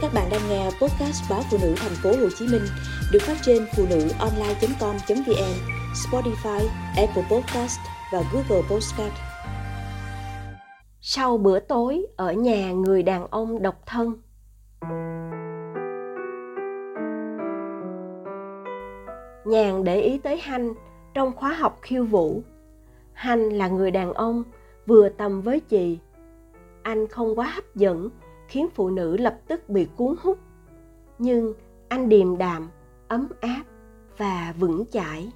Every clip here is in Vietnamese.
Các bạn đang nghe podcast báo phụ nữ thành phố Hồ Chí Minh được phát trên phụ nữ online.com.vn, Spotify, Apple Podcast và Google Podcast. Sau bữa tối ở nhà người đàn ông độc thân. Nhàn để ý tới Hanh trong khóa học khiêu vũ. Hanh là người đàn ông vừa tầm với chị. Anh không quá hấp dẫn khiến phụ nữ lập tức bị cuốn hút. Nhưng anh điềm đạm, ấm áp và vững chãi.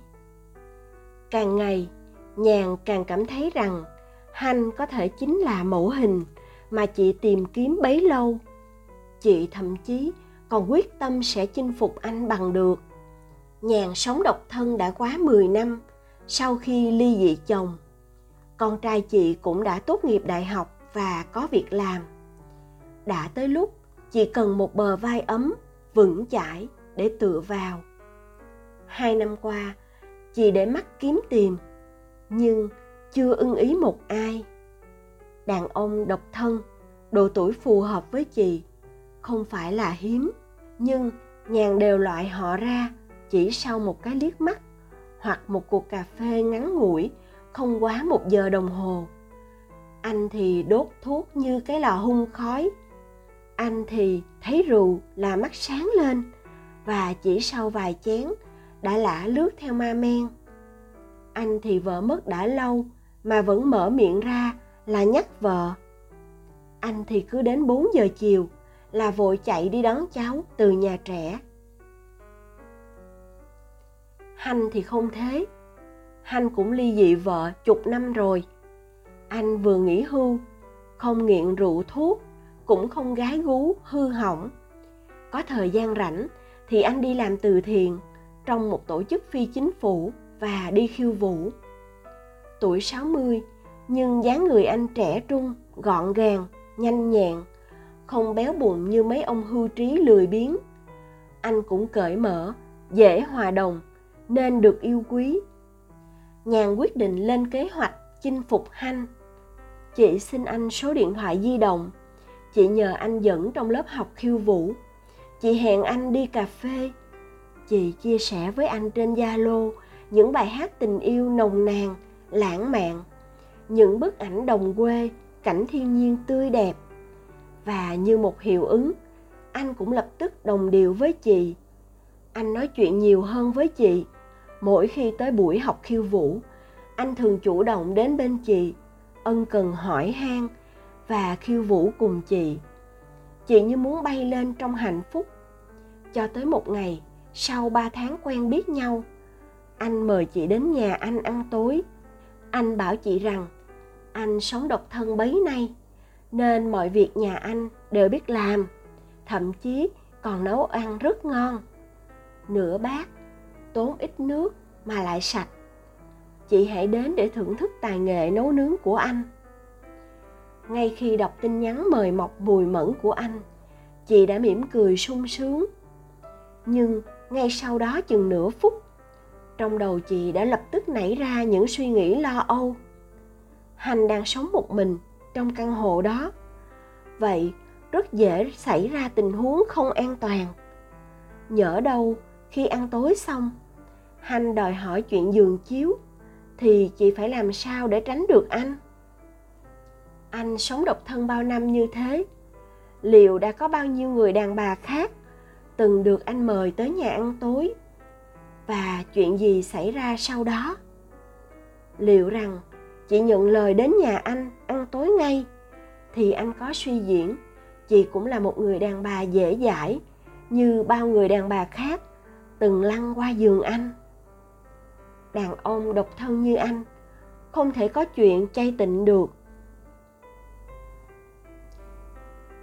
Càng ngày, nhàn càng cảm thấy rằng hanh có thể chính là mẫu hình mà chị tìm kiếm bấy lâu. Chị thậm chí còn quyết tâm sẽ chinh phục anh bằng được. Nhàn sống độc thân đã quá 10 năm sau khi ly dị chồng. Con trai chị cũng đã tốt nghiệp đại học và có việc làm đã tới lúc, chỉ cần một bờ vai ấm, vững chãi để tựa vào. Hai năm qua chị để mắt kiếm tìm, nhưng chưa ưng ý một ai. Đàn ông độc thân, độ tuổi phù hợp với chị, không phải là hiếm, nhưng nhàn đều loại họ ra chỉ sau một cái liếc mắt hoặc một cuộc cà phê ngắn ngủi không quá một giờ đồng hồ. Anh thì đốt thuốc như cái lò hung khói anh thì thấy rượu là mắt sáng lên và chỉ sau vài chén đã lả lướt theo ma men anh thì vợ mất đã lâu mà vẫn mở miệng ra là nhắc vợ anh thì cứ đến 4 giờ chiều là vội chạy đi đón cháu từ nhà trẻ Hanh thì không thế. Hanh cũng ly dị vợ chục năm rồi. Anh vừa nghỉ hưu, không nghiện rượu thuốc, cũng không gái gú, hư hỏng. Có thời gian rảnh thì anh đi làm từ thiện trong một tổ chức phi chính phủ và đi khiêu vũ. Tuổi 60, nhưng dáng người anh trẻ trung, gọn gàng, nhanh nhẹn, không béo bụng như mấy ông hưu trí lười biếng. Anh cũng cởi mở, dễ hòa đồng, nên được yêu quý. Nhàn quyết định lên kế hoạch chinh phục Hanh. Chị xin anh số điện thoại di động chị nhờ anh dẫn trong lớp học khiêu vũ. Chị hẹn anh đi cà phê. Chị chia sẻ với anh trên zalo những bài hát tình yêu nồng nàn, lãng mạn, những bức ảnh đồng quê, cảnh thiên nhiên tươi đẹp. Và như một hiệu ứng, anh cũng lập tức đồng điệu với chị. Anh nói chuyện nhiều hơn với chị. Mỗi khi tới buổi học khiêu vũ, anh thường chủ động đến bên chị, ân cần hỏi han và khiêu vũ cùng chị. Chị như muốn bay lên trong hạnh phúc. Cho tới một ngày, sau ba tháng quen biết nhau, anh mời chị đến nhà anh ăn tối. Anh bảo chị rằng, anh sống độc thân bấy nay, nên mọi việc nhà anh đều biết làm, thậm chí còn nấu ăn rất ngon. Nửa bát, tốn ít nước mà lại sạch. Chị hãy đến để thưởng thức tài nghệ nấu nướng của anh ngay khi đọc tin nhắn mời mọc mùi mẫn của anh, chị đã mỉm cười sung sướng. Nhưng ngay sau đó chừng nửa phút, trong đầu chị đã lập tức nảy ra những suy nghĩ lo âu. Hành đang sống một mình trong căn hộ đó. Vậy rất dễ xảy ra tình huống không an toàn. Nhỡ đâu khi ăn tối xong, hành đòi hỏi chuyện giường chiếu, thì chị phải làm sao để tránh được anh? Anh sống độc thân bao năm như thế? Liệu đã có bao nhiêu người đàn bà khác từng được anh mời tới nhà ăn tối? Và chuyện gì xảy ra sau đó? Liệu rằng chị nhận lời đến nhà anh ăn tối ngay thì anh có suy diễn, chị cũng là một người đàn bà dễ dãi như bao người đàn bà khác từng lăn qua giường anh. Đàn ông độc thân như anh không thể có chuyện chay tịnh được.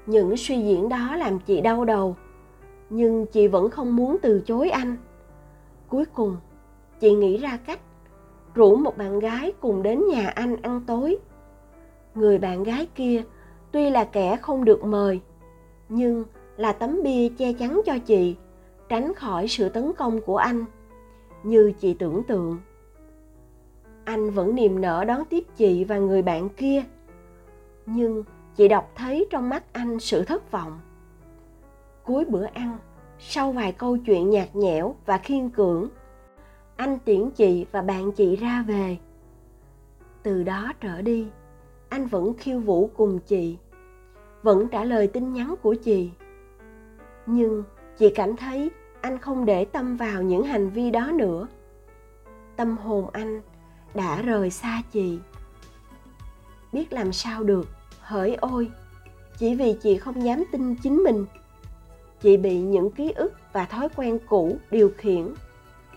Những suy diễn đó làm chị đau đầu. Nhưng chị vẫn không muốn từ chối anh. Cuối cùng, chị nghĩ ra cách rủ một bạn gái cùng đến nhà anh ăn tối. Người bạn gái kia tuy là kẻ không được mời, nhưng là tấm bia che chắn cho chị, tránh khỏi sự tấn công của anh, như chị tưởng tượng. Anh vẫn niềm nở đón tiếp chị và người bạn kia. Nhưng chị đọc thấy trong mắt anh sự thất vọng. Cuối bữa ăn, sau vài câu chuyện nhạt nhẽo và khiên cưỡng, anh tiễn chị và bạn chị ra về. Từ đó trở đi, anh vẫn khiêu vũ cùng chị, vẫn trả lời tin nhắn của chị. Nhưng chị cảm thấy anh không để tâm vào những hành vi đó nữa. Tâm hồn anh đã rời xa chị. Biết làm sao được? Hỡi ôi, chỉ vì chị không dám tin chính mình. Chị bị những ký ức và thói quen cũ điều khiển,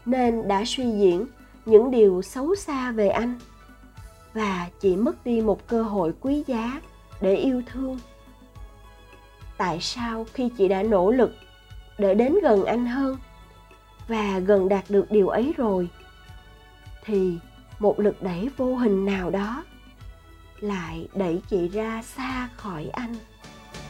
nên đã suy diễn những điều xấu xa về anh. Và chị mất đi một cơ hội quý giá để yêu thương. Tại sao khi chị đã nỗ lực để đến gần anh hơn và gần đạt được điều ấy rồi, thì một lực đẩy vô hình nào đó lại đẩy chị ra xa khỏi anh.